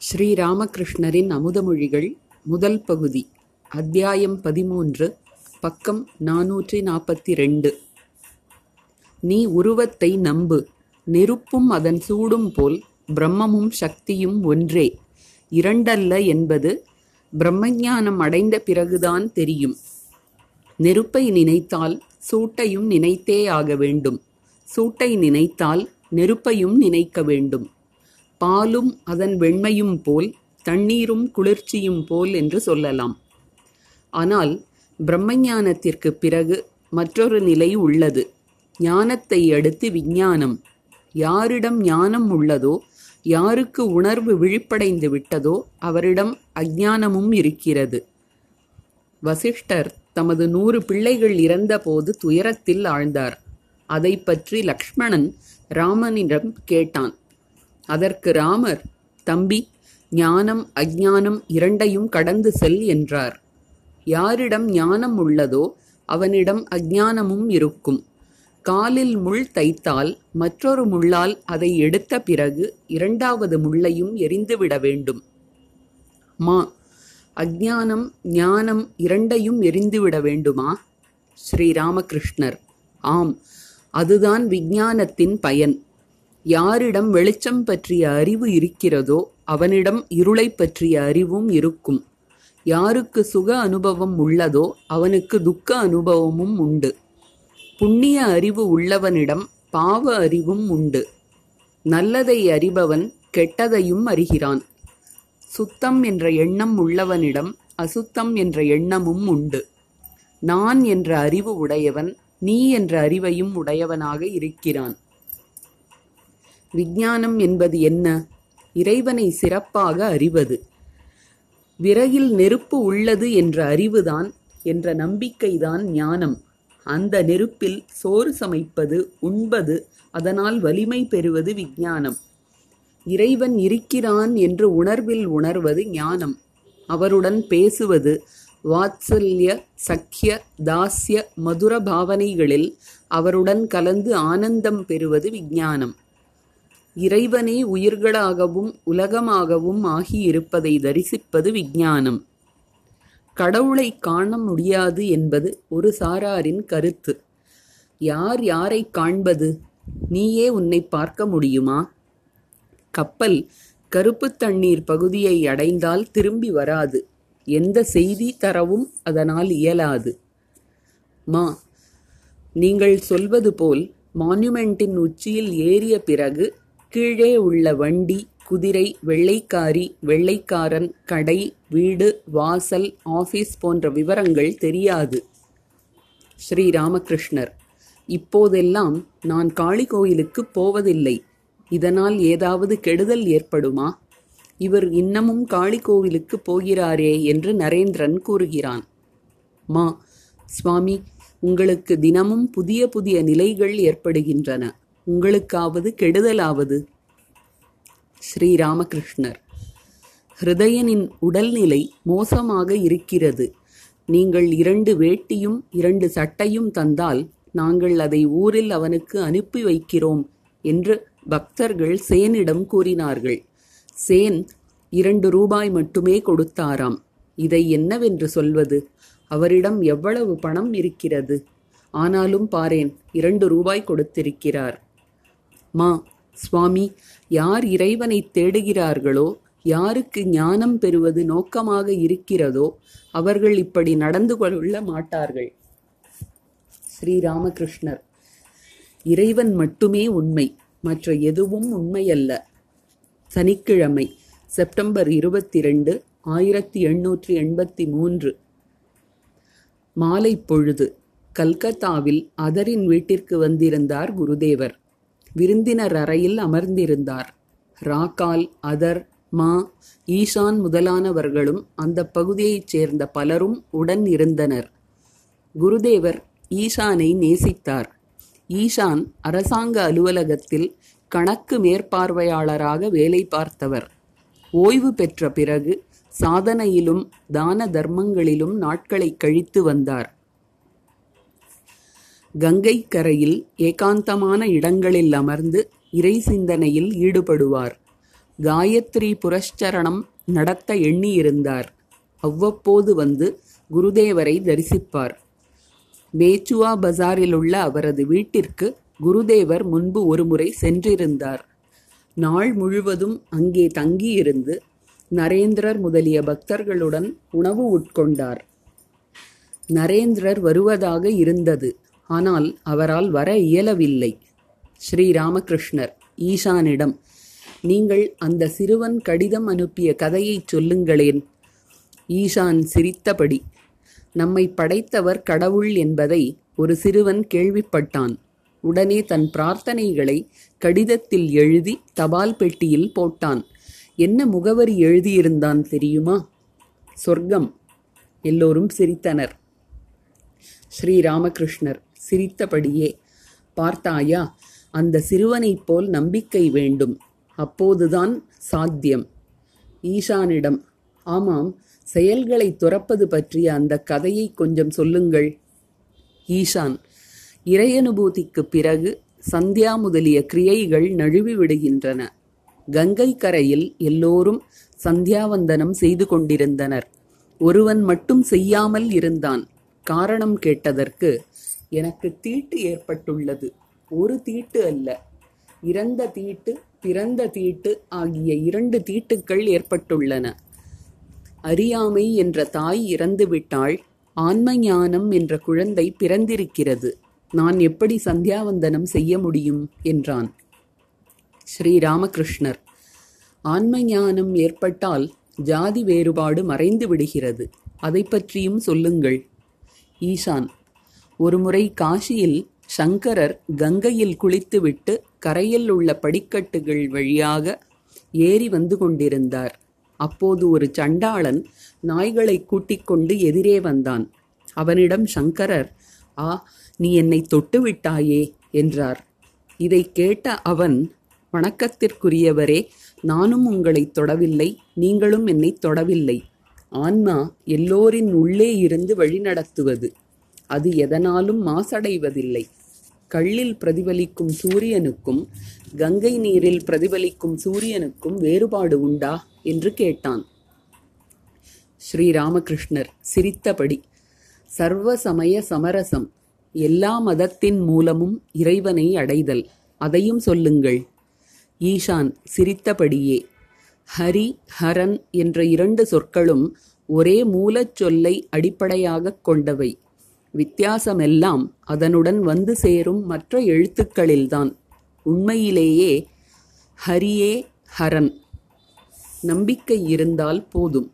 ஸ்ரீராமகிருஷ்ணரின் அமுதமொழிகள் முதல் பகுதி அத்தியாயம் பதிமூன்று பக்கம் நாநூற்றி நாற்பத்தி ரெண்டு நீ உருவத்தை நம்பு நெருப்பும் அதன் சூடும் போல் பிரம்மமும் சக்தியும் ஒன்றே. இரண்டல்ல என்பது பிரம்மஞானம் அடைந்த பிறகுதான் தெரியும். நெருப்பை நினைத்தால் சூட்டையும் நினைத்தே ஆக வேண்டும். சூட்டை நினைத்தால் நெருப்பையும் நினைக்க வேண்டும். பாலும் அதன் வெண்மையும் போல் தண்ணீரும் குளிர்ச்சியும் போல் என்று சொல்லலாம். ஆனால் பிரம்மஞானத்திற்கு பிறகு மற்றொரு நிலை உள்ளது. ஞானத்தை அடுத்து விஞ்ஞானம். யாரிடம் ஞானம் உள்ளதோ யாருக்கு உணர்வு விழிப்படைந்து விட்டதோ அவரிடம் அஞ்ஞானமும் இருக்கிறது. வசிஷ்டர் தமது நூறு பிள்ளைகள் இறந்தபோது துயரத்தில் ஆழ்ந்தார். அதை பற்றி லக்ஷ்மணன் ராமனிடம் கேட்டான். அதற்கு ராமர் தம்பி ஞானம் அஜ்ஞானம் இரண்டையும் கடந்து செல் என்றார். யாரிடம் ஞானம் உள்ளதோ அவனிடம் அஜ்ஞானமும் இருக்கும். காலில் முள் தைத்தால் மற்றொரு முள்ளால் அதை எடுத்த பிறகு இரண்டாவது முள்ளையும் எரிந்துவிட வேண்டும். மா அஜ்ஞானம் ஞானம் இரண்டையும் எரிந்துவிட வேண்டுமா? ஸ்ரீராமகிருஷ்ணர். ஆம் அதுதான் விஞ்ஞானத்தின் பயன். யாரிடம் வெளிச்சம் பற்றிய அறிவு இருக்கிறதோ அவனிடம் இருளை பற்றிய அறிவும் இருக்கும். யாருக்கு சுக அனுபவம் உள்ளதோ அவனுக்கு துக்க அனுபவமும் உண்டு. புண்ணிய அறிவு உள்ளவனிடம் பாவ அறிவும் உண்டு. நல்லதை அறிபவன் கெட்டதையும் அறிகிறான். சுத்தம் என்ற எண்ணம் உள்ளவனிடம் அசுத்தம் என்ற எண்ணமும் உண்டு. நான் என்ற அறிவு உடையவன் நீ என்ற அறிவையும் உடையவனாக இருக்கிறான். விஞ்ஞானம் என்பது என்ன? இறைவனை சிறப்பாக அறிவது. விறகில் நெருப்பு உள்ளது என்ற அறிவுதான் என்ற நம்பிக்கைதான் ஞானம். அந்த நெருப்பில் சோறு சமைப்பது உண்பது அதனால் வலிமை பெறுவது விஞ்ஞானம். இறைவன் இருக்கிறான் என்று உணர்வில் உணர்வது ஞானம். அவருடன் பேசுவது வாத்சல்ய சக்கிய தாஸ்ய மதுர பாவனைகளில் அவருடன் கலந்து ஆனந்தம் பெறுவது விஞ்ஞானம். இறைவனே உயிர்களாகவும் உலகமாகவும் ஆகியிருப்பதை தரிசிப்பது விஞ்ஞானம். கடவுளை காண முடியாது என்பது ஒரு சாராரின் கருத்து. யார் யாரை காண்பது? நீயே உன்னை பார்க்க முடியுமா? கப்பல் கருப்பு தண்ணீர் பகுதியை அடைந்தால் திரும்பி வராது. எந்த செய்தி தரவும் அதனால் இயலாது. மா நீங்கள் சொல்வது போல் மான்யுமெண்டின் உச்சியில் ஏறிய பிறகு கீழே உள்ள வண்டி குதிரை வெள்ளைக்காரி வெள்ளைக்காரன் கடை வீடு வாசல் ஆபீஸ் போன்ற விவரங்கள் தெரியாது. ஸ்ரீ ராமகிருஷ்ணர் இப்போதெல்லாம் நான் காளி கோயிலுக்கு போவதில்லை. இதனால் ஏதாவது கெடுதல் ஏற்படுமா? இவர் இன்னமும் காளி கோவிலுக்கு போகிறாரே என்று நரேந்திரன் கூறுகிறான். மா சுவாமி உங்களுக்கு தினமும் புதிய புதிய நிலைகள் ஏற்படுகின்றன. உங்களுக்காவது கெடுதலாவது. ஸ்ரீராமகிருஷ்ணர் ஹிருதயனின் உடல்நிலை மோசமாக இருக்கிறது. நீங்கள் இரண்டு வேட்டியும் இரண்டு சட்டையும் தந்தால் நாங்கள் அதை ஊரில் அவனுக்கு அனுப்பி வைக்கிறோம் என்று பக்தர்கள் சேனிடம் கூறினார்கள். சேன் இரண்டு ரூபாய் மட்டுமே கொடுத்தாராம். இதை என்னவென்று சொல்வது? அவரிடம் எவ்வளவு பணம் இருக்கிறது? ஆனாலும் பாரேன் இரண்டு ரூபாய் கொடுத்திருக்கிறார். மா சுவாமி யார் இறைவனை தேடுகிறார்களோ யாருக்கு ஞானம் பெறுவது நோக்கமாக இருக்கிறதோ அவர்கள் இப்படி நடந்து கொள்ள மாட்டார்கள். ஸ்ரீராமகிருஷ்ணர் இறைவன் மட்டுமே உண்மை மற்ற எதுவும் உண்மையல்ல. சனிக்கிழமை செப்டம்பர் இருபத்தி ரெண்டு ஆயிரத்தி எண்ணூற்றி எண்பத்தி மூன்று. மாலை பொழுது கல்கத்தாவில் அதரின் வீட்டிற்கு வந்திருந்தார் குருதேவர். விருந்தினர் அறையில் அமர்ந்திருந்தார். ராக்கால் அதர் மா ஈசான் முதலானவர்களும் அந்த பகுதியைச் சேர்ந்த பலரும் உடன் இருந்தனர். குருதேவர் ஈசானை நேசித்தார். ஈசான் அரசாங்க அலுவலகத்தில் கணக்கு மேற்பார்வையாளராக வேலை பார்த்தவர். ஓய்வு பெற்ற பிறகு சாதனையிலும் தான தர்மங்களிலும் நாட்களை கழித்து வந்தார். கங்கை கரையில் ஏகாந்தமான இடங்களில் அமர்ந்து இறை சிந்தனையில் ஈடுபடுவார். காயத்ரி புரஷ்சரணம் நடத்த எண்ணியிருந்தார். அவ்வப்போது வந்து குருதேவரை தரிசிப்பார். மேச்சுவா பஜாரிலுள்ள அவரது வீட்டிற்கு குருதேவர் முன்பு ஒருமுறை சென்றிருந்தார். நாள் முழுவதும் அங்கே தங்கியிருந்து நரேந்திரர் முதலிய பக்தர்களுடன் உணவு உட்கொண்டார். நரேந்திரர் வருவதாக இருந்தது. ஆனால் அவரால் வர இயலவில்லை. ஸ்ரீ ராமகிருஷ்ணர் ஈசானிடம் நீங்கள் அந்த சிறுவன் கடிதம் அனுப்பிய கதையைச் சொல்லுங்களேன். ஈசான் சிரித்தபடி நம்மை படைத்தவர் கடவுள் என்பதை ஒரு சிறுவன் கேள்விப்பட்டான். உடனே தன் பிரார்த்தனைகளை கடிதத்தில் எழுதி தபால் பெட்டியில் போட்டான். என்ன முகவரி எழுதியிருந்தான் தெரியுமா? சொர்க்கம். எல்லோரும் சிரித்தனர். ஸ்ரீ ராமகிருஷ்ணர் சிரித்தபடியே பார்த்தாயா அந்த சிறுவனைப் போல் நம்பிக்கை வேண்டும். அப்போதுதான் சாத்தியம். ஈஷானிடம் ஆமாம் செயல்களை துறப்பது பற்றிய அந்த கதையை கொஞ்சம் சொல்லுங்கள். ஈஷான் இறையனுபூதிக்குப் பிறகு சந்தியா முதலிய கிரியைகள் நழுவி விடுகின்றன. கங்கை கரையில் எல்லோரும் சந்தியாவந்தனம் செய்து கொண்டிருந்தனர். ஒருவன் மட்டும் செய்யாமல் இருந்தான். காரணம் கேட்டதற்கு எனக்கு தீட்டு ஏற்பட்டுள்ளது. ஒரு தீட்டு அல்ல. இறந்த தீட்டு பிறந்த தீட்டு ஆகிய இரண்டு தீட்டுக்கள் ஏற்பட்டுள்ளன. அறியாமை என்ற தாய் இறந்துவிட்டாள் ஆன்ம ஞானம் என்ற குழந்தை பிறந்திருக்கிறது. நான் எப்படி சந்தியாவந்தனம் செய்ய முடியும்? என்றான். ஸ்ரீ ராமகிருஷ்ணர் ஆன்ம ஞானம் ஏற்பட்டால் ஜாதி வேறுபாடு மறைந்து விடுகிறது. அதை பற்றியும் சொல்லுங்கள். ஈசான். ஒருமுறை காசியில் சங்கரர் கங்கையில் குளித்துவிட்டு கரையில் உள்ள படிக்கட்டுகள் வழியாக ஏறி வந்து கொண்டிருந்தார். அப்போது ஒரு சண்டாளன் நாய்களை கூட்டிக் கொண்டு எதிரே வந்தான். அவனிடம் சங்கரர் ஆ நீ என்னை தொட்டுவிட்டாயே என்றார். இதை கேட்ட அவன் வணக்கத்திற்குரியவரே நானும் உங்களை தொடவில்லை நீங்களும் என்னை தொடவில்லை. ஆன்மா எல்லோரின் உள்ளே இருந்து வழிநடத்துவது. அது எதனாலும் மாசடைவதில்லை. கள்ளில் பிரதிபலிக்கும் சூரியனுக்கும் கங்கை நீரில் பிரதிபலிக்கும் சூரியனுக்கும் வேறுபாடு உண்டா? என்று கேட்டான். ஸ்ரீராமகிருஷ்ணர் சிரித்தபடி சர்வ சமய சமரசம் எல்லா மதத்தின் மூலமும் இறைவனை அடைதல். அதையும் சொல்லுங்கள். ஈஷான் சிரித்தபடியே ஹரி ஹரன் என்ற இரண்டு சொற்களும் ஒரே மூலச் சொல்லை அடிப்படையாகக் கொண்டவை. வித்தியாசமெல்லாம் அதனுடன் வந்து சேரும் மற்ற எழுத்துக்களில்தான். உண்மையிலேயே ஹரியே ஹரன். நம்பிக்கை இருந்தால் போதும்.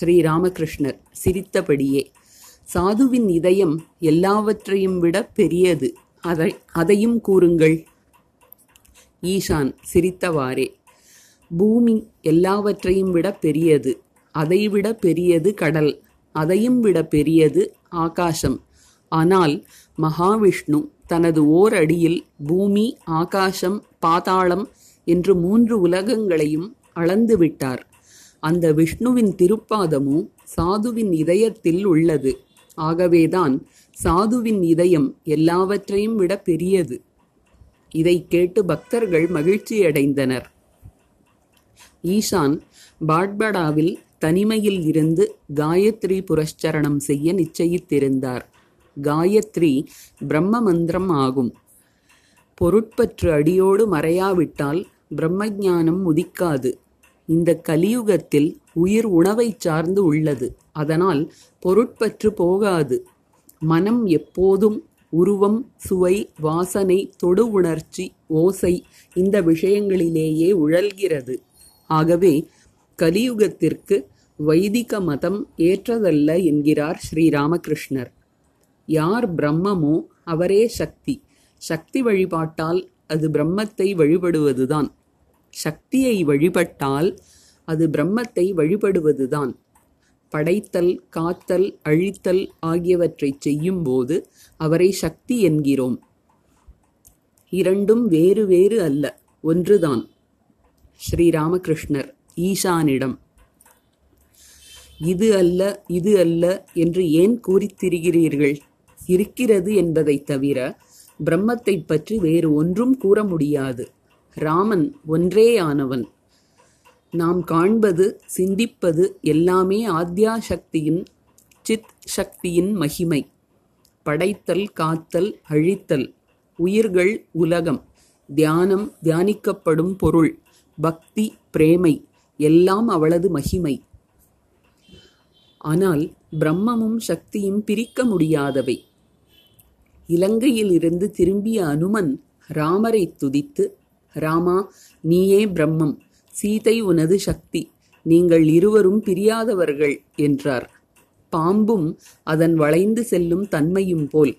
ஸ்ரீராமகிருஷ்ணர் சிரித்தபடியே சாதுவின் இதயம் எல்லாவற்றையும் விட பெரியது. அதை அதையும் கூறுங்கள். ஈஷான் சிரித்தவாறே பூமி எல்லாவற்றையும் விட பெரியது. அதைவிட பெரியது கடல். அதையும் விட பெரியது ஆகாசம். ஆனால் மகாவிஷ்ணு தனது ஓர் அடியில் பூமி ஆகாசம் பாதாளம் என்று மூன்று உலகங்களையும் அளந்து விட்டார். அந்த விஷ்ணுவின் திருப்பாதமோ சாதுவின் இதயத்தில் உள்ளது. ஆகவேதான் சாதுவின் இதயம் எல்லாவற்றையும் விட பெரியது. இதை கேட்டு பக்தர்கள் மகிழ்ச்சியடைந்தனர். ஈசான் பாட்படாவில் தனிமையில் இருந்து காயத்ரி புரஸ்சரணம் செய்ய நிச்சயித்திருந்தார். காயத்ரி பிரம்ம மந்திரம் ஆகும். பொருட்பற்று அடியோடு மறையாவிட்டால் பிரம்மஞானம் உதிக்காது. இந்த கலியுகத்தில் உயிர் உணவைச் சார்ந்து உள்ளது. அதனால் பொருட்பற்று போகாது. மனம் எப்போதும் உருவம் சுவை வாசனை தொடு உணர்ச்சி ஓசை இந்த விஷயங்களிலேயே உழல்கிறது. ஆகவே கலியுகத்திற்கு வைதிக மதம் ஏற்றதல்ல என்கிறார் ஸ்ரீராமகிருஷ்ணர். யார் பிரம்மமோ அவரே சக்தி. சக்தி வழிபாட்டால் அது பிரம்மத்தை வழிபடுவதுதான். சக்தியை வழிபட்டால் அது பிரம்மத்தை வழிபடுவதுதான். படைத்தல் காத்தல் அழித்தல் ஆகியவற்றைச் செய்யும்போது அவரை சக்தி என்கிறோம். இரண்டும் வேறு வேறு அல்ல ஒன்றுதான். ஸ்ரீராமகிருஷ்ணர் ஈசானிடம். இது அல்ல இது அல்ல என்று ஏன் கூறித் திரிகிறீர்கள் இருக்கிறது என்பதைத் தவிர பிரம்மத்தைப் பற்றி வேறு ஒன்றும் கூற முடியாது. ராமன் ஒன்றேயானவன். நாம் காண்பது சிந்திப்பது எல்லாமே ஆத்யா சக்தியின் சித் சக்தியின் மகிமை. படைத்தல் காத்தல் அழித்தல் உயிர்கள் உலகம் தியானம் தியானிக்கப்படும் பொருள் பக்தி பிரேமை எல்லாம் அவளது மகிமை. ஆனால் பிரம்மமும் சக்தியும் பிரிக்க முடியாதவை. இலங்கையிலிருந்து திரும்பிய அனுமன் ராமரை துதித்து ராமா நீயே பிரம்மம் சீதை உனது சக்தி நீங்கள் இருவரும் பிரியாதவர்கள் என்றார். பாம்பும் அதன் வளைந்து செல்லும் தன்மையும் போல்.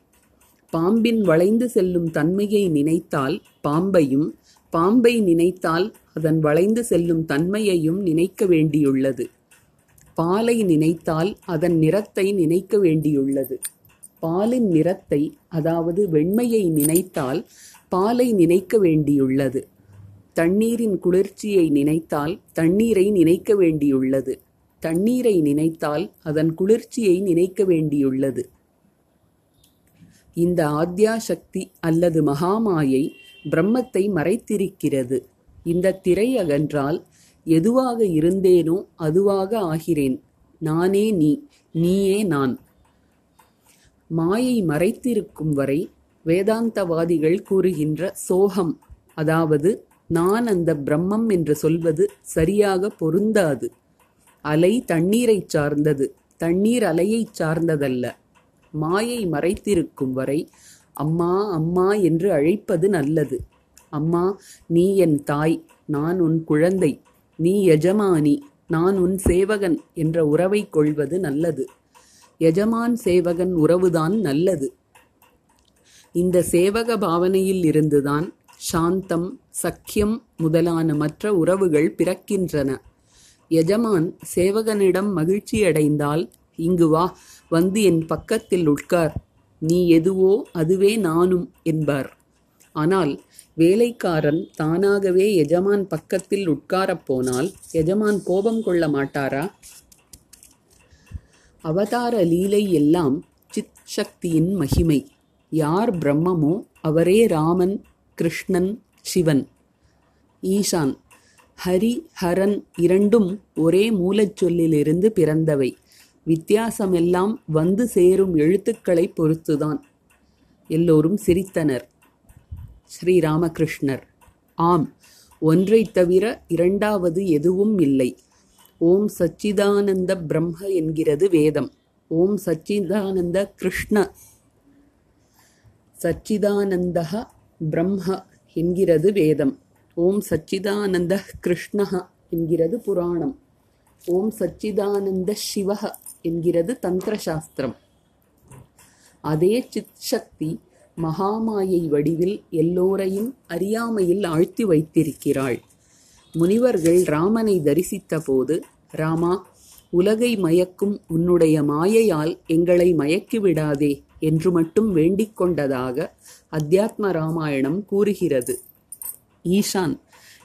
பாம்பின் வளைந்து செல்லும் தன்மையை நினைத்தால் பாம்பையும் பாம்பை நினைத்தால் அதன் வளைந்து செல்லும் தன்மையையும் நினைக்க வேண்டியுள்ளது. பாலை நினைத்தால் அதன் நிறத்தை நினைக்க வேண்டியுள்ளது. பாலின் நிறத்தை அதாவது வெண்மையை நினைத்தால் பாலை நினைக்க வேண்டியுள்ளது. தண்ணீரின் குளிர்ச்சியை நினைத்தால் தண்ணீரை நினைக்க வேண்டியுள்ளது. தண்ணீரை நினைத்தால் அதன் குளிர்ச்சியை நினைக்க வேண்டியுள்ளது. இந்த ஆத்யா சக்தி அல்லது மகாமாயை பிரம்மத்தை மறைத்திருக்கிறது. இந்த திரை அகன்றால் எதுவாக இருந்தேனோ அதுவாக ஆகிறேன். நானே நீ நீயே நான். மாயை மறைத்திருக்கும் வரை வேதாந்தவாதிகள் கூறுகின்ற சோகம் அதாவது நான் அந்த பிரம்மம் என்று சொல்வது சரியாக பொருந்தாது. அலை தண்ணீரைச் சார்ந்தது தண்ணீர் அலையைச் சார்ந்ததல்ல. மாயை மறைத்திருக்கும் வரை அம்மா அம்மா என்று அழைப்பது நல்லது. அம்மா நீ என் தாய் நான் உன் குழந்தை. நீ எஜமானி நான் உன் சேவகன் என்ற உறவை கொள்வது நல்லது. எஜமான் சேவகன் உறவுதான் நல்லது. இந்த சேவக பாவனையில் இருந்துதான் சாந்தம் சக்கியம் முதலான மற்ற உறவுகள் பிறக்கின்றன. எஜமான் சேவகனிடம் மகிழ்ச்சியடைந்தால் இங்கு வா வந்து என் பக்கத்தில் உட்கார். நீ எதுவோ அதுவே நானும் என்பார். ஆனால் வேலைக்காரன் தானாகவே எஜமான் பக்கத்தில் உட்காரப் போனால் எஜமான் கோபம் கொள்ள மாட்டாரா? அவதார லீலை எல்லாம் சித் சக்தியின் மகிமை. யார் பிரம்மமோ அவரே ராமன் கிருஷ்ணன் சிவன். ஈசான் ஹரி ஹரன் இரண்டும் ஒரே மூலச்சொல்லிலிருந்து பிறந்தவை. வித்தியாசமெல்லாம் வந்து சேரும் எழுத்துக்களை பொறுத்துதான். எல்லோரும் சிரித்தனர். ஸ்ரீராமகிருஷ்ணர். ஆம் ஒன்றை தவிர இரண்டாவது எதுவும் இல்லை. ஓம் சச்சிதானந்த பிரம்ம என்கிறது வேதம். ஓம் சச்சிதானந்த கிருஷ்ண சச்சிதானந்தக பிரம்ம என்கிறது வேதம். ஓம் சச்சிதானந்த கிருஷ்ண என்கிறது புராணம். ஓம் சச்சிதானந்த சிவக என்கிறது தந்திரசாஸ்திரம். அதே சித் சக்தி மகாமாயை வடிவில் எல்லோரையும் அறியாமையில் ஆழ்த்தி வைத்திருக்கிறாள். முனிவர்கள் ராமனை தரிசித்த போது ராமா உலகை மயக்கும் உன்னுடைய மாயையால் எங்களை மயக்கிவிடாதே என்று மட்டும் வேண்டிக் கொண்டதாக அத்தியாத்ம ராமாயணம் கூறுகிறது. ஈசான்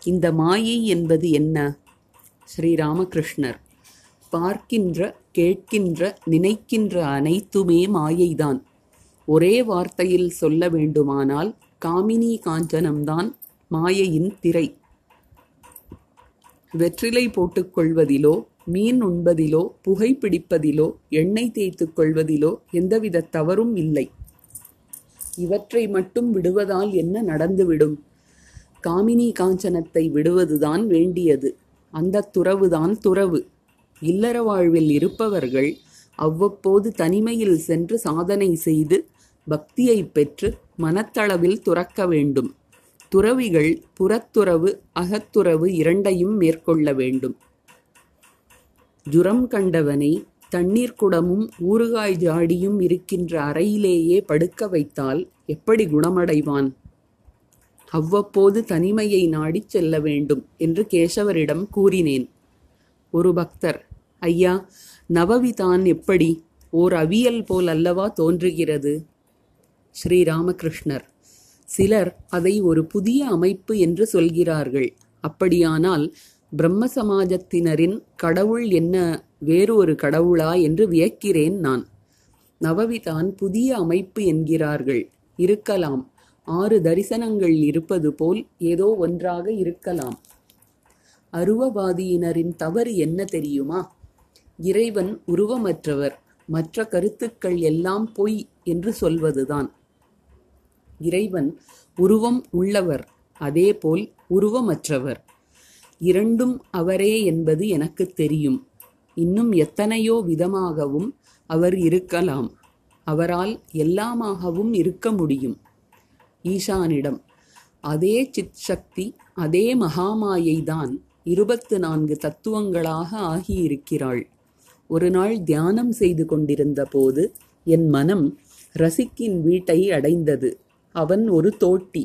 இந்த மாயை என்பது என்ன? ஸ்ரீராமகிருஷ்ணர் பார்க்கின்ற கேட்கின்ற நினைக்கின்ற அனைத்துமே மாயைதான். ஒரே வார்த்தையில் சொல்ல வேண்டுமானால் காமினி காஞ்சனம்தான் மாயையின் திரை. வெற்றிலை போட்டுக்கொள்வதிலோ மீன் உண்பதிலோ புகைப்பிடிப்பதிலோ எண்ணெய் தேய்த்துக் கொள்வதிலோ எந்தவித தவறும் இல்லை. இவற்றை மட்டும் விடுவதால் என்ன நடந்துவிடும்? காமினி காஞ்சனத்தை விடுவதுதான் வேண்டியது. அந்த துறவுதான் துறவு. இல்லற வாழ்வில் இருப்பவர்கள் அவ்வப்போது தனிமையில் சென்று சாதனை செய்து பக்தியை பெற்று மனத்தளவில் துறக்க வேண்டும். துறவிகள் புறத்துறவு அகத்துறவு இரண்டையும் மேற்கொள்ள வேண்டும். ஜுரம் கண்டவனை தண்ணீர் குடமும் ஊறுகாய் ஜாடியும் இருக்கின்ற அறையிலேயே படுக்க வைத்தால் எப்படி குணமடைவான்? அவ்வப்போது தனிமையை நாடிச் செல்ல வேண்டும் என்று கேசவரிடம் கூறினேன். ஒரு பக்தர் ஐயா நவவிதான் எப்படி? ஓர் அவியல் போல் அல்லவா தோன்றுகிறது? ஸ்ரீராமகிருஷ்ணர். சிலர் அதை ஒரு புதிய அமைப்பு என்று சொல்கிறார்கள். அப்படியானால் பிரம்ம சமாஜத்தினரின் கடவுள் என்ன வேறு ஒரு கடவுளா என்று வியக்கிறேன் நான். நவவிதான் புதிய அமைப்பு என்கிறார்கள். இருக்கலாம். ஆறு தரிசனங்கள் இருப்பது போல் ஏதோ ஒன்றாக இருக்கலாம். அருவவாதியினரின் தவறு என்ன தெரியுமா? இறைவன் உருவமற்றவர். மற்ற கருத்துக்கள் எல்லாம் பொய் என்று சொல்வதுதான். இறைவன் உருவம் உள்ளவர் அதேபோல் உருவமற்றவர். இரண்டும் அவரே என்பது எனக்குத் தெரியும். இன்னும் எத்தனையோ விதமாகவும் அவர் இருக்கலாம். அவரால் எல்லாமாகவும் இருக்க முடியும். ஈசானிடம் அதே சித் சக்தி அதே மகாமாயைதான் இருபத்து நான்கு தத்துவங்களாக ஆகியிருக்கிறாள். ஒரு நாள் தியானம் செய்து கொண்டிருந்த போது என் மனம் ரசிக்கின் வீட்டை அடைந்தது. அவன் ஒரு தோட்டி.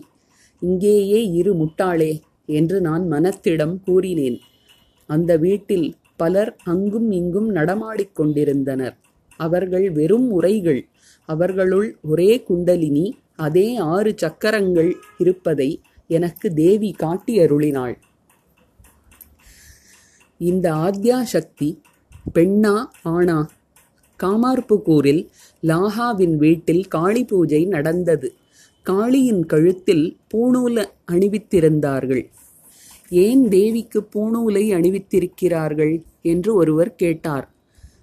இங்கேயே இரு முட்டாளே என்று நான் மனத்திடம் கூறினேன். அந்த வீட்டில் பலர் அங்கும் இங்கும் நடமாடிக்கொண்டிருந்தனர் அவர்கள் வெறும் உரைகள். அவர்களுள் ஒரே குண்டலினி அதே ஆறு சக்கரங்கள் இருப்பதை எனக்கு தேவி காட்டி அருளினாள் இந்த ஆத்யா சக்தி பெண்ணா ஆணா? காமார்புக்கூரில் லாஹாவின் வீட்டில் காளி பூஜை நடந்தது. காளியின் கழுத்தில் பூணூல அணிவித்திருந்தார்கள். ஏன் தேவிக்கு பூணூலை அணிவித்திருக்கிறார்கள்? என்று ஒருவர் கேட்டார்.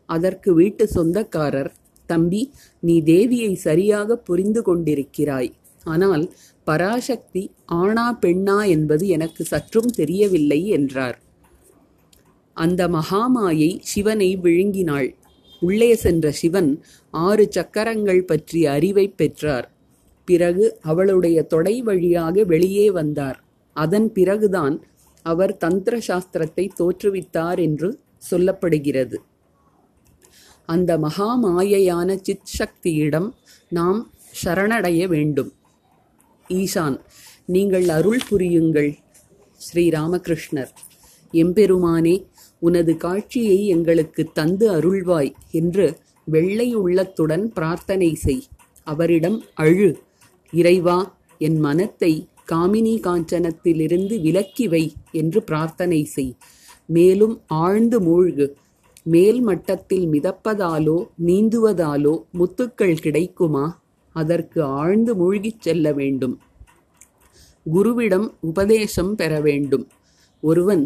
அதற்கு வீட்டு சொந்தக்காரர் தம்பி நீ தேவியை சரியாக புரிந்து கொண்டிருக்கிறாய். ஆனால் பராசக்தி ஆணா பெண்ணா என்பது எனக்கு சற்றும் தெரியவில்லை என்றார். அந்த மகாமாயை சிவனை விழுங்கினாள். உள்ளே சென்ற சிவன் ஆறு சக்கரங்கள் பற்றிய அறிவை பெற்றார். பிறகு அவளுடைய தொடை வழியாக வெளியே வந்தார். அதன் பிறகுதான் அவர் தந்திர சாஸ்திரத்தை தோற்றுவித்தார் என்று சொல்லப்படுகிறது. அந்த மகா மாயையான சித் சக்தியிடம் நாம் சரணடைய வேண்டும். ஈசான் நீங்கள் அருள் புரியுங்கள் ஸ்ரீராமகிருஷ்ணர். எம்பெருமானே உனது காட்சியை எங்களுக்கு தந்து அருள்வாய் என்று வெள்ளை உள்ளத்துடன் பிரார்த்தனை செய். அவரிடம் அழு. இறைவா என் மனத்தை காமினி காஞ்சனத்திலிருந்து விலக்கி வை என்று பிரார்த்தனை செய். மேலும் ஆழ்ந்து மூழ்கு. மேல் மட்டத்தில் மிதப்பதாலோ நீந்துவதாலோ முத்துக்கள் கிடைக்குமா? அதற்கு ஆழ்ந்து மூழ்கிச் செல்ல வேண்டும். குருவிடம் உபதேசம் பெற வேண்டும். ஒருவன்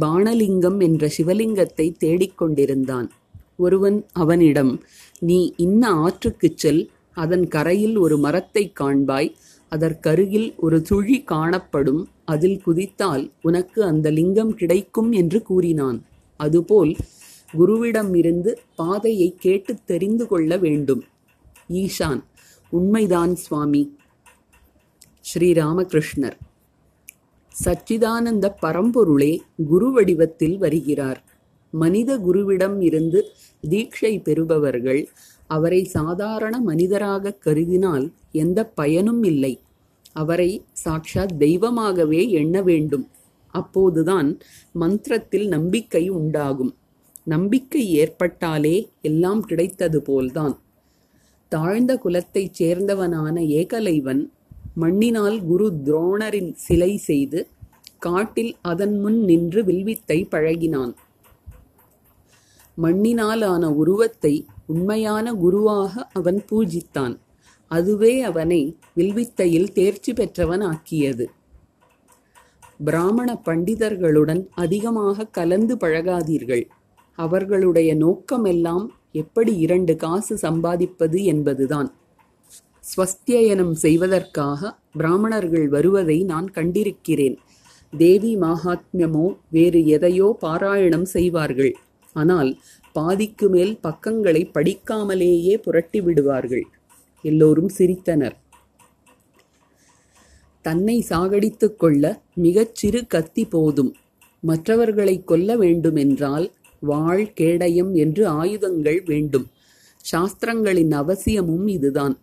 பாணலிங்கம் என்ற சிவலிங்கத்தை தேடிக்கொண்டிருந்தான் ஒருவன் அவனிடம் நீ இன்ன ஆற்றுக்குச் செல் அதன் கரையில் ஒரு மரத்தைக் காண்பாய் அதற்கருகில் ஒரு துழி காணப்படும் அதில் குதித்தால் உனக்கு அந்த லிங்கம் கிடைக்கும் என்று கூறினான். அதுபோல் குருவிடம் இருந்து பாதையை கேட்டு தெரிந்து கொள்ள வேண்டும். ஈஷான் உண்மைதான் சுவாமி. ஸ்ரீராமகிருஷ்ணர். சச்சிதானந்த பரம்பொருளே குரு வடிவத்தில் வருகிறார். மனித குருவிடம் இருந்து தீட்சை பெறுபவர்கள் அவரை சாதாரண மனிதராக கருதினால் எந்த பயனும் இல்லை. அவரை சாக்ஷாத் தெய்வமாகவே எண்ண வேண்டும். அப்போதுதான் மந்திரத்தில் நம்பிக்கை உண்டாகும். நம்பிக்கை ஏற்பட்டாலே எல்லாம் கிடைத்தது போல்தான். தாழ்ந்த குலத்தைச் சேர்ந்தவனான ஏகலைவன் மண்ணினால் குரு துரோணரின் சிலை செய்து காட்டில் அதன் முன் நின்று வில்வித்தை பழகினான். மண்ணினாலான உருவத்தை உண்மையான குருவாக அவன் பூஜித்தான். அதுவே அவனை வில்வித்தையில் தேர்ச்சி பெற்றவன் ஆக்கியது பிராமண பண்டிதர்களுடன் அதிகமாக கலந்து பழகாதீர்கள். அவர்களுடைய நோக்கமெல்லாம் எப்படி இரண்டு காசு சம்பாதிப்பது என்பதுதான். ஸ்வஸ்தியனம் செய்வதற்காக பிராமணர்கள் வருவதை நான் கண்டிருக்கிறேன். தேவி மாகாத்மியமோ வேறு எதையோ பாராயணம் செய்வார்கள். ஆனால் பாதிக்கு மேல் பக்கங்களை படிக்காமலேயே புரட்டி விடுவார்கள். எல்லோரும் சிரித்தனர். தன்னை சாகடித்துக் கொள்ள மிகச்சிறு கத்தி போதும். மற்றவர்களை கொல்ல வேண்டுமென்றால் வாழ் கேடயம் என்று ஆயுதங்கள் வேண்டும். சாஸ்திரங்களின் அவசியமும் இதுதான்.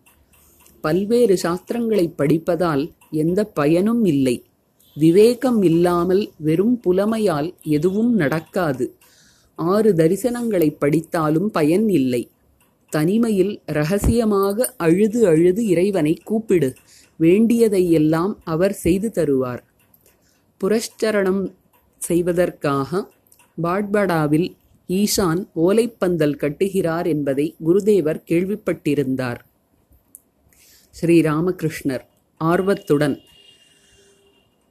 பல்வேறு சாஸ்திரங்களை படிப்பதால் எந்த பயனும் இல்லை. விவேகம் இல்லாமல் வெறும் புலமையால் எதுவும் நடக்காது. ஆறு தரிசனங்களை படித்தாலும் பயன் இல்லை. தனிமையில் ரகசியமாக அழுது அழுது இறைவனை கூப்பிடு. வேண்டியதை எல்லாம் அவர் செய்து தருவார். புரஷ்சரணம் செய்வதற்காக பாட்படாவில் ஈசான் ஓலைப்பந்தல் கட்டுகிறார் என்பதை குருதேவர் கேள்விப்பட்டிருந்தார். ஸ்ரீராமகிருஷ்ணர் ஆர்வத்துடன்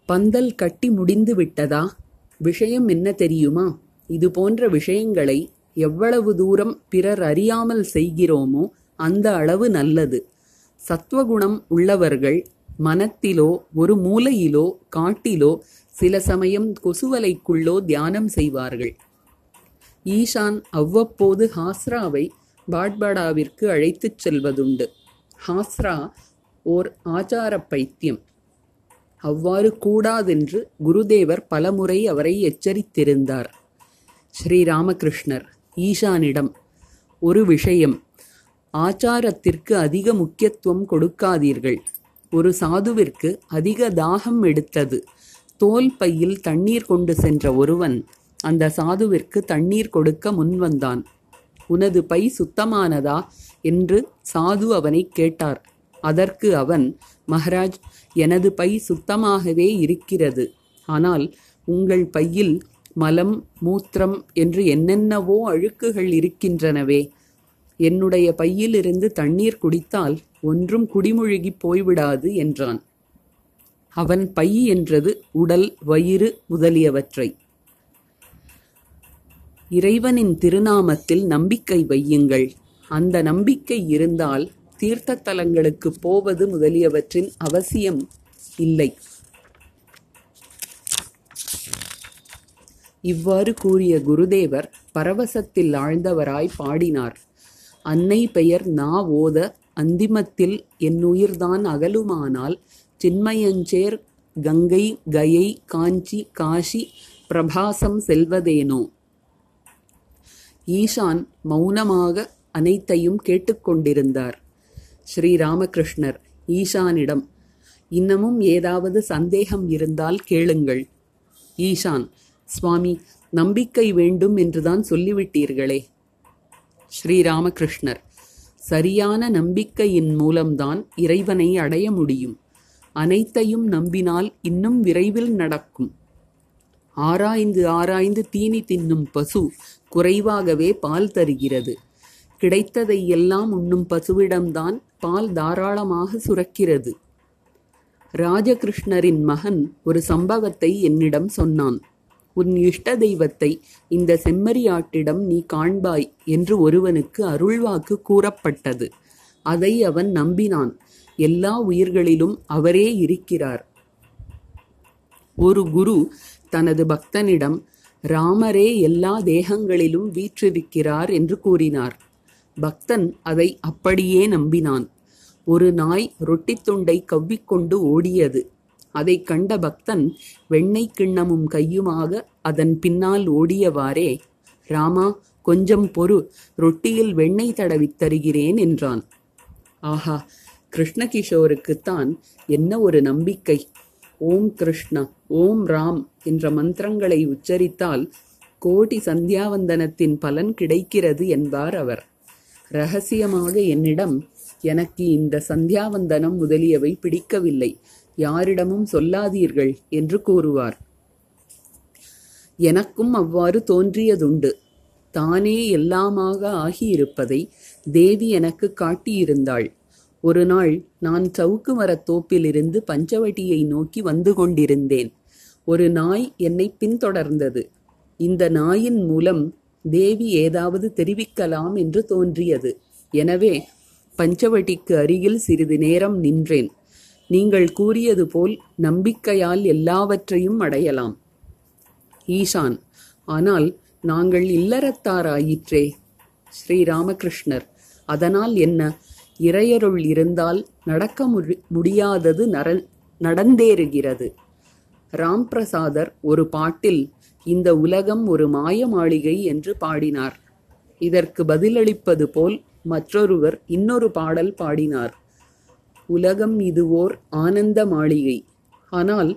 பந்தல் கட்டி முடிந்து விட்டதா? விஷயம் என்ன தெரியுமா? இது போன்ற விஷயங்களை எவ்வளவு தூரம் பிறர் அறியாமல் செய்கிறோமோ அந்த அளவு நல்லது. சத்வகுணம் உள்ளவர்கள் மனத்திலோ ஒரு மூலையிலோ காட்டிலோ சில சமயம் கொசுவலைக்குள்ளோ தியானம் செய்வார்கள். ஈஷான் அவ்வப்போது ஹாஸ்ராவை பாட்பாடாவிற்கு அழைத்துச் செல்வதுண்டு. ஹாஸ்ரா ஓர் ஆச்சார பைத்தியம். அவ்வாறு கூடாதென்று குருதேவர் பலமுறை அவரை எச்சரித்திருந்தார். ஸ்ரீராமகிருஷ்ணர் ஈஷானிடம் ஒரு விஷயம். ஆச்சாரத்திற்கு அதிக முக்கியத்துவம் கொடுக்காதீர்கள். ஒரு சாதுவிற்கு அதிக தாகம் எடுத்தது. தோல் பையில் தண்ணீர் கொண்டு சென்ற ஒருவன் அந்த சாதுவிற்கு தண்ணீர் கொடுக்க முன்வந்தான். உனது பை சுத்தமானதா? என்று சாது அவனை கேட்டார். அதற்கு அவன் மகராஜ் எனது பை சுத்தமாகவே இருக்கிறது. ஆனால் உங்கள் பையில் மலம் மூத்திரம் என்று என்னென்னவோ அழுக்குகள் இருக்கின்றனவே. என்னுடைய பையிலிருந்து தண்ணீர் குடித்தால் ஒன்றும் குடிமுழுகி போய்விடாது என்றான். அவன் பை என்றது உடல் வயிறு முதலியவற்றை. இறைவனின் திருநாமத்தில் நம்பிக்கை வையுங்கள். அந்த நம்பிக்கை இருந்தால் தீர்த்த தலங்களுக்கு போவது முதலியவற்றின் அவசியம் இல்லை. இவ்வாறு கூறிய குருதேவர் பரவசத்தில் ஆழ்ந்தவராய் பாடினார். அன்னை பெயர் நா ஓத அந்திமத்தில் என்னுயிர்தான் அகலுமானால் சின்மயஞ்சேர் கங்கை கயை காஞ்சி காஷி பிரபாசம் செல்வதேனோ? ஈஷான் மௌனமாக அனைத்தையும் கேட்டுக்கொண்டிருந்தார் ஸ்ரீராமகிருஷ்ணர் ஈஷானிடம் இன்னமும் ஏதாவது சந்தேகம் இருந்தால் கேளுங்கள். ஈஷான் சுவாமி நம்பிக்கை வேண்டும் என்றுதான் சொல்லிவிட்டீர்களே. ஸ்ரீராமகிருஷ்ணர் சரியான நம்பிக்கையின் மூலம்தான் இறைவனை அடைய முடியும். அனைத்தையும் நம்பினால் இன்னும் விரைவில் நடக்கும். ஆராய்ந்து ஆராய்ந்து தீனி தின்னும் பசு குறைவாகவே பால் தருகிறது. கிடைத்ததை எல்லாம் உண்ணும் பசுவிடம்தான் பால் தாராளமாக சுரக்கிறது. ராஜகிருஷ்ணரின் மகன் ஒரு சம்பவத்தை என்னிடம் சொன்னான். உன் இஷ்ட தெய்வத்தை இந்த செம்மறியாட்டிடம் நீ காண்பாய் என்று ஒருவனுக்கு அருள்வாக்கு கூறப்பட்டது. அதை அவன் நம்பினான். எல்லா உயிர்களிலும் அவரே இருக்கிறார். ஒரு குரு தனது பக்தனிடம் ராமரே எல்லா தேகங்களிலும் வீற்றிருக்கிறார் என்று கூறினார். பக்தன் அதை அப்படியே நம்பினான். ஒரு நாய் ரொட்டித் துண்டை கவ்விக்கொண்டு ஓடியது. அதைக் கண்ட பக்தன் வெண்ணெய் கிண்ணமும் கையுமாக அதன் பின்னால் ஓடியவாறே ராமா கொஞ்சம் பொறு ரொட்டியில் வெண்ணெய் தடவித் தருகிறேன் என்றான். ஆஹா கிருஷ்ணகிஷோருக்குத்தான் என்ன ஒரு நம்பிக்கை. ஓம் கிருஷ்ணா ஓம் ராம் என்ற மந்திரங்களை உச்சரித்தால் கோடி சந்தியாவந்தனத்தின் பலன் கிடைக்கிறது என்பார் அவர். ரகசியமாக என்னிடம் எனக்கு இந்த சந்தியாவந்தனம் முதலியவை பிடிக்கவில்லை. யாரிடமும் சொல்லாதீர்கள் என்று கூறுவார். எனக்கும் அவ்வாறு தோன்றியதுண்டு. தானே எல்லாமாக ஆகியிருப்பதை தேவி எனக்கு காட்டியிருந்தாள். ஒரு நாள் நான் சவுக்கு மரத் தோப்பிலிருந்து பஞ்சவட்டியை நோக்கி வந்து கொண்டிருந்தேன். ஒரு நாய் என்னை பின்தொடர்ந்தது. இந்த நாயின் மூலம் தேவி ஏதாவது தெரிவிக்கலாம் என்று தோன்றியது. எனவே பஞ்சவட்டிக்கு அருகில் சிறிது நேரம் நின்றேன். நீங்கள் கூறியது போல் நம்பிக்கையால் எல்லாவற்றையும் அடையலாம். ஈஷான் ஆனால் நாங்கள் இல்லறத்தாராயிற்றே. ஸ்ரீராமகிருஷ்ணர் அதனால் என்ன? இறையருள் இருந்தால் நடக்க முடி- முடியாதது நர நடந்தேறுகிறது. ராம்பிரசாதர் ஒரு பாட்டில் இந்த உலகம் ஒரு மாய மாளிகை என்று பாடினார். இதற்கு பதிலளிப்பது போல் மற்றொருவர் இன்னொரு பாடல் பாடினார். உலகம் இது ஓர் ஆனந்த மாளிகை ஆனால்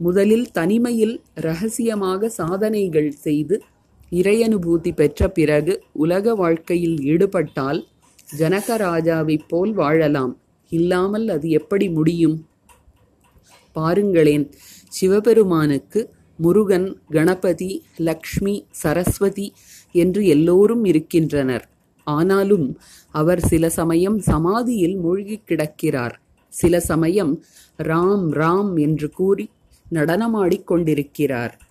முதலில் தனிமையில் ரகசியமாக சாதனைகள் செய்து இறையனுபூதி பெற்ற பிறகு உலக வாழ்க்கையில் ஈடுபட்டால் ஜனகராஜாவைப் போல் வாழலாம். இல்லாமல் அது எப்படி முடியும்? பாருங்களேன். சிவபெருமானுக்கு முருகன் கணபதி லக்ஷ்மி சரஸ்வதி என்று எல்லோரும் இருக்கின்றனர். ஆனாலும் அவர் சில சமயம் சமாதியில் மூழ்கிக் கிடக்கிறார். சில சமயம் ராம் ராம் என்று கூறி நடனமாடிக் கொண்டிருக்கிறார்.